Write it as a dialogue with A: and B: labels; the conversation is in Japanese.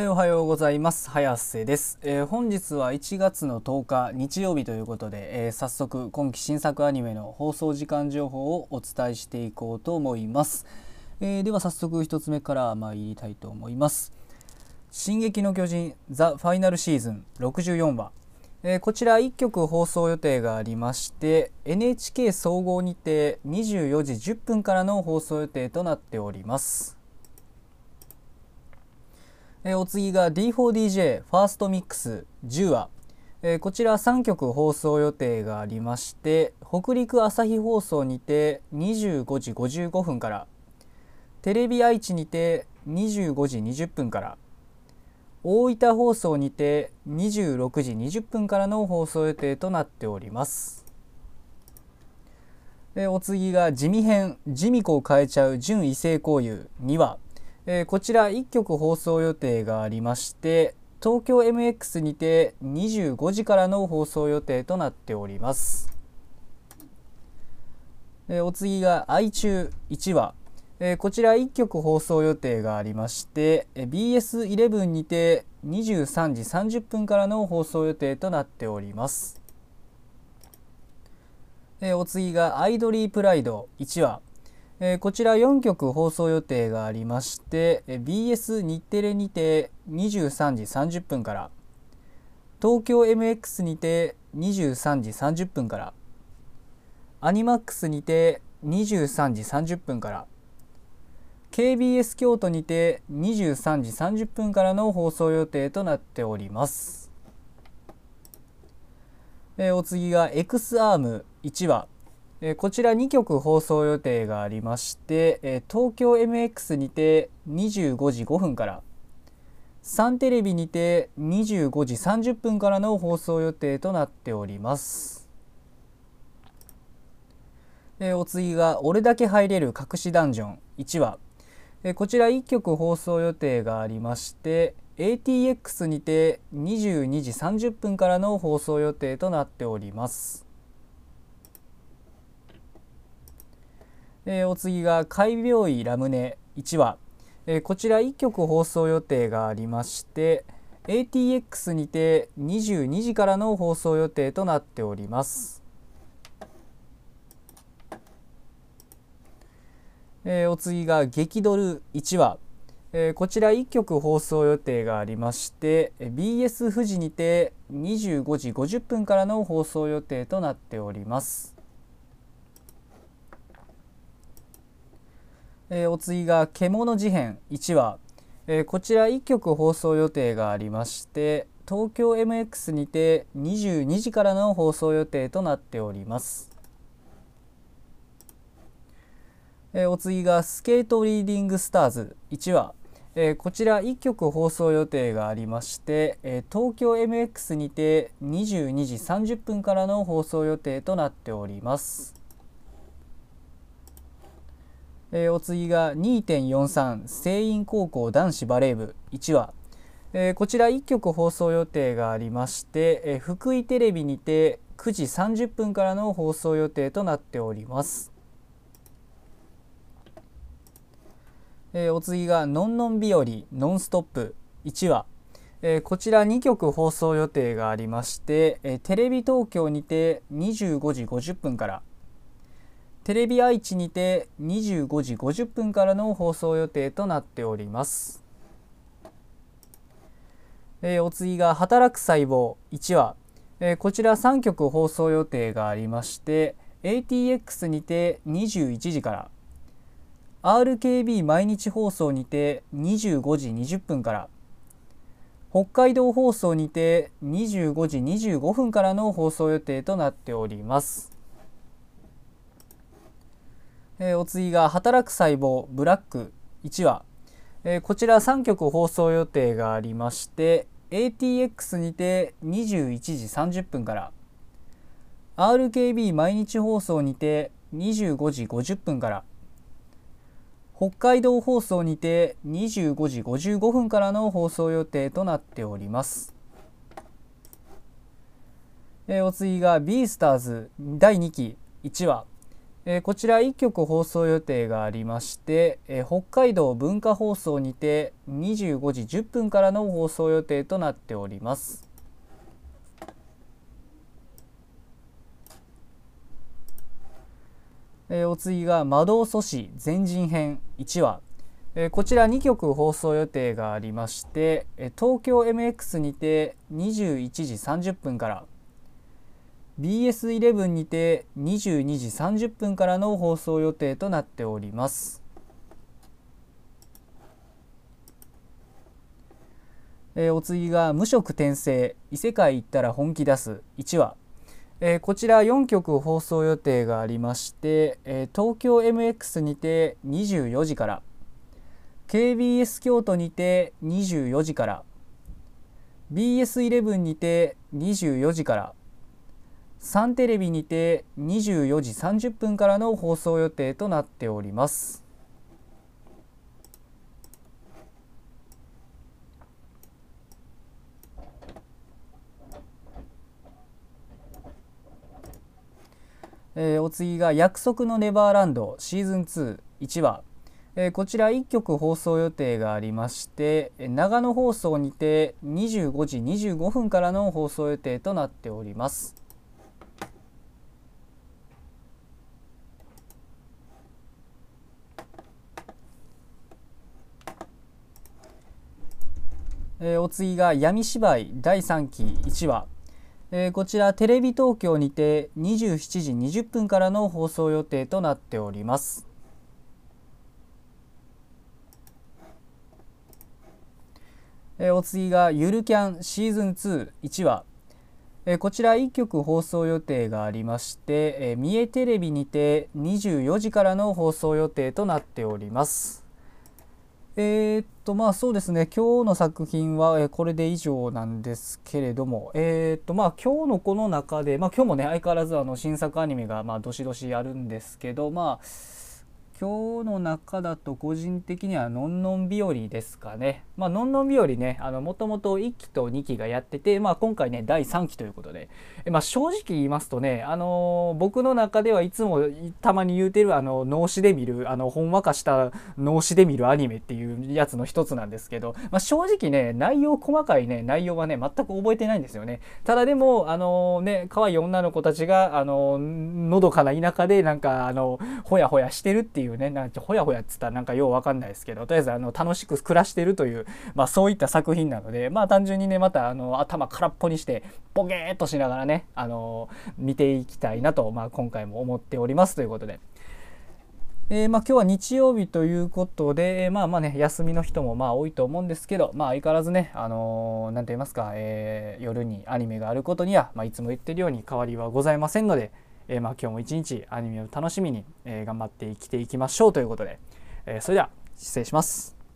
A: えーおはようございます。早瀬です、えー本日は1月の10日日曜日ということで、えー早速今期新作アニメの放送時間情報をお伝えしていこうと思います、えでは早速一つ目から参りたいと思います。進撃の巨人ザ・ファイナルシーズン64話。えこちら1曲放送予定がありまして NHK 総合にて24時10分からの放送予定となっております。えーお次が D4DJ ファーストミックス10話、えーこちら3曲放送予定がありまして北陸朝日放送にて25時55分からテレビ愛知にて25時20分から大分放送にて26時20分からの放送予定となっております。えお次が地味編「地味子を変えちゃう準異性交友」2話、えーこちら1曲放送予定がありまして東京 MX にて25時からの放送予定となっております。えーお次が「愛中」1話えーこちら1曲放送予定がありましてえー BS11 にて23時30分からの放送予定となっております。えお次が「アイドリープライド」1話えーこちら4曲放送予定がありましてえー BS 日テレにて23時30分から東京 MX にて23時30分からアニマックスにて23時30分から KBS 京都にて23時30分からの放送予定となっております。えーお次が X アーム1話、えこちら2曲放送予定がありまして、え東京 MX にて25時5分からサンテレビにて25時30分からの放送予定となっております。お次が「俺だけ入れる隠しダンジョン」1話こちら1曲放送予定がありまして ATX にて22時30分からの放送予定となっております。えーお次が「開病医ラムネ」1話、えーこちら1曲放送予定がありまして ATX にて22時からの放送予定となっております。えーお次が「激ドル」1話、えーこちら1曲放送予定がありまして BS 富士にて25時50分からの放送予定となっております。えーお次が「獣事変」1話、えーこちら1曲放送予定がありまして東京 MX にて22時からの放送予定となっております。えーお次が「スケートリーディングスターズ」1話、えーこちら1曲放送予定がありまして、えー東京 MX にて22時30分からの放送予定となっております。えーお次が2.43聖院高校男子バレー部。1話、えーこちら1曲放送予定がありまして、えー福井テレビにて9時30分からの放送予定となっております。えーお次が「のんのん日和ノンストップ」1話、えーこちら2曲放送予定がありまして、えーテレビ東京にて25時50分からテレビ愛知にて25時50分からの放送予定となっております。えーお次が「働く細胞」1話、えーこちら3曲放送予定がありまして ATX にて21時から RKB 毎日放送にて25時20分から北海道放送にて25時25分からの放送予定となっております。えーお次が「働く細胞ブラック」1話、えーこちら3曲放送予定がありまして ATX にて21時30分から。RKB 毎日放送にて25時50分から。北海道放送にて25時55分からの放送予定となっております。えーお次が「ビースターズ」第2期。1話、えー、こちら1曲放送予定がありまして、えー、北海道文化放送にて25時10分からの放送予定となっております。えー、お次が「魔導阻止全人編1話」え、こちら2曲放送予定がありまして、え、東京 MX にて21時30分から BS11 にて22時30分からの放送予定となっております。えー、お次が「無色転生。異世界行ったら本気出す」1話、えー、こちら4曲放送予定がありまして、えー、東京 MX にて24時から。KBS 京都にて24時から。BS11 にて24時から。サンテレビにて24時30分からの放送予定となっております。えー、お次が「約束のネバーランド」シーズン21話、えー、こちら1曲放送予定がありまして長野放送にて25時25分からの放送予定となっております。えー、お次が闇芝居第3期1話、えー、こちらテレビ東京にて27時20分からの放送予定となっております。えー、お次がゆるキャンシーズン21話、えー、こちら1曲放送予定がありまして、えー、三重テレビにて24時からの放送予定となっております。えー、っとまあそうですね。今日の作品は、えこれで以上なんですけれどもえー、っとまあ今日のこの中でまあ今日もね相変わらずあの新作アニメがまあどしどしあるんですけどまあ今日の中だと個人的にはのんのん日和ですかね。まあのんのん日和ね、あのもともと1期と2期がやってて、まあ今回ね第3期ということで、えまあ正直言いますとね、あのー、僕の中ではいつもたまに言うてるあの脳死で見るあのほんわかした脳死で見るアニメっていうやつの一つなんですけど、まあ正直ね内容細かいね内容はね全く覚えてないんですよね。ただでもあのー、ね可愛い女の子たちがあのー、のどかな田舎でなんかあのほやほやしてるっていういうねなんかほやほやっつったらなんかようわかんないですけどとりあえずあの楽しく暮らしてるという、まあ、そういった作品なのでまあ単純にねまたあの頭空っぽにしてボゲーっとしながらねあの見ていきたいなと、まあ、今回も思っておりますということで。えー、まあ、今日は日曜日ということで、えまあまあね、休みの人もまあ多いと思うんですけど、まあ相変わらずね、あのー、なんて言いますか、えー、夜にアニメがあることには、まあ、いつも言ってるように変わりはございませんので、えー、まあ、今日も一日アニメを楽しみに、え、頑張って生きていきましょうということで、えそれでは失礼します。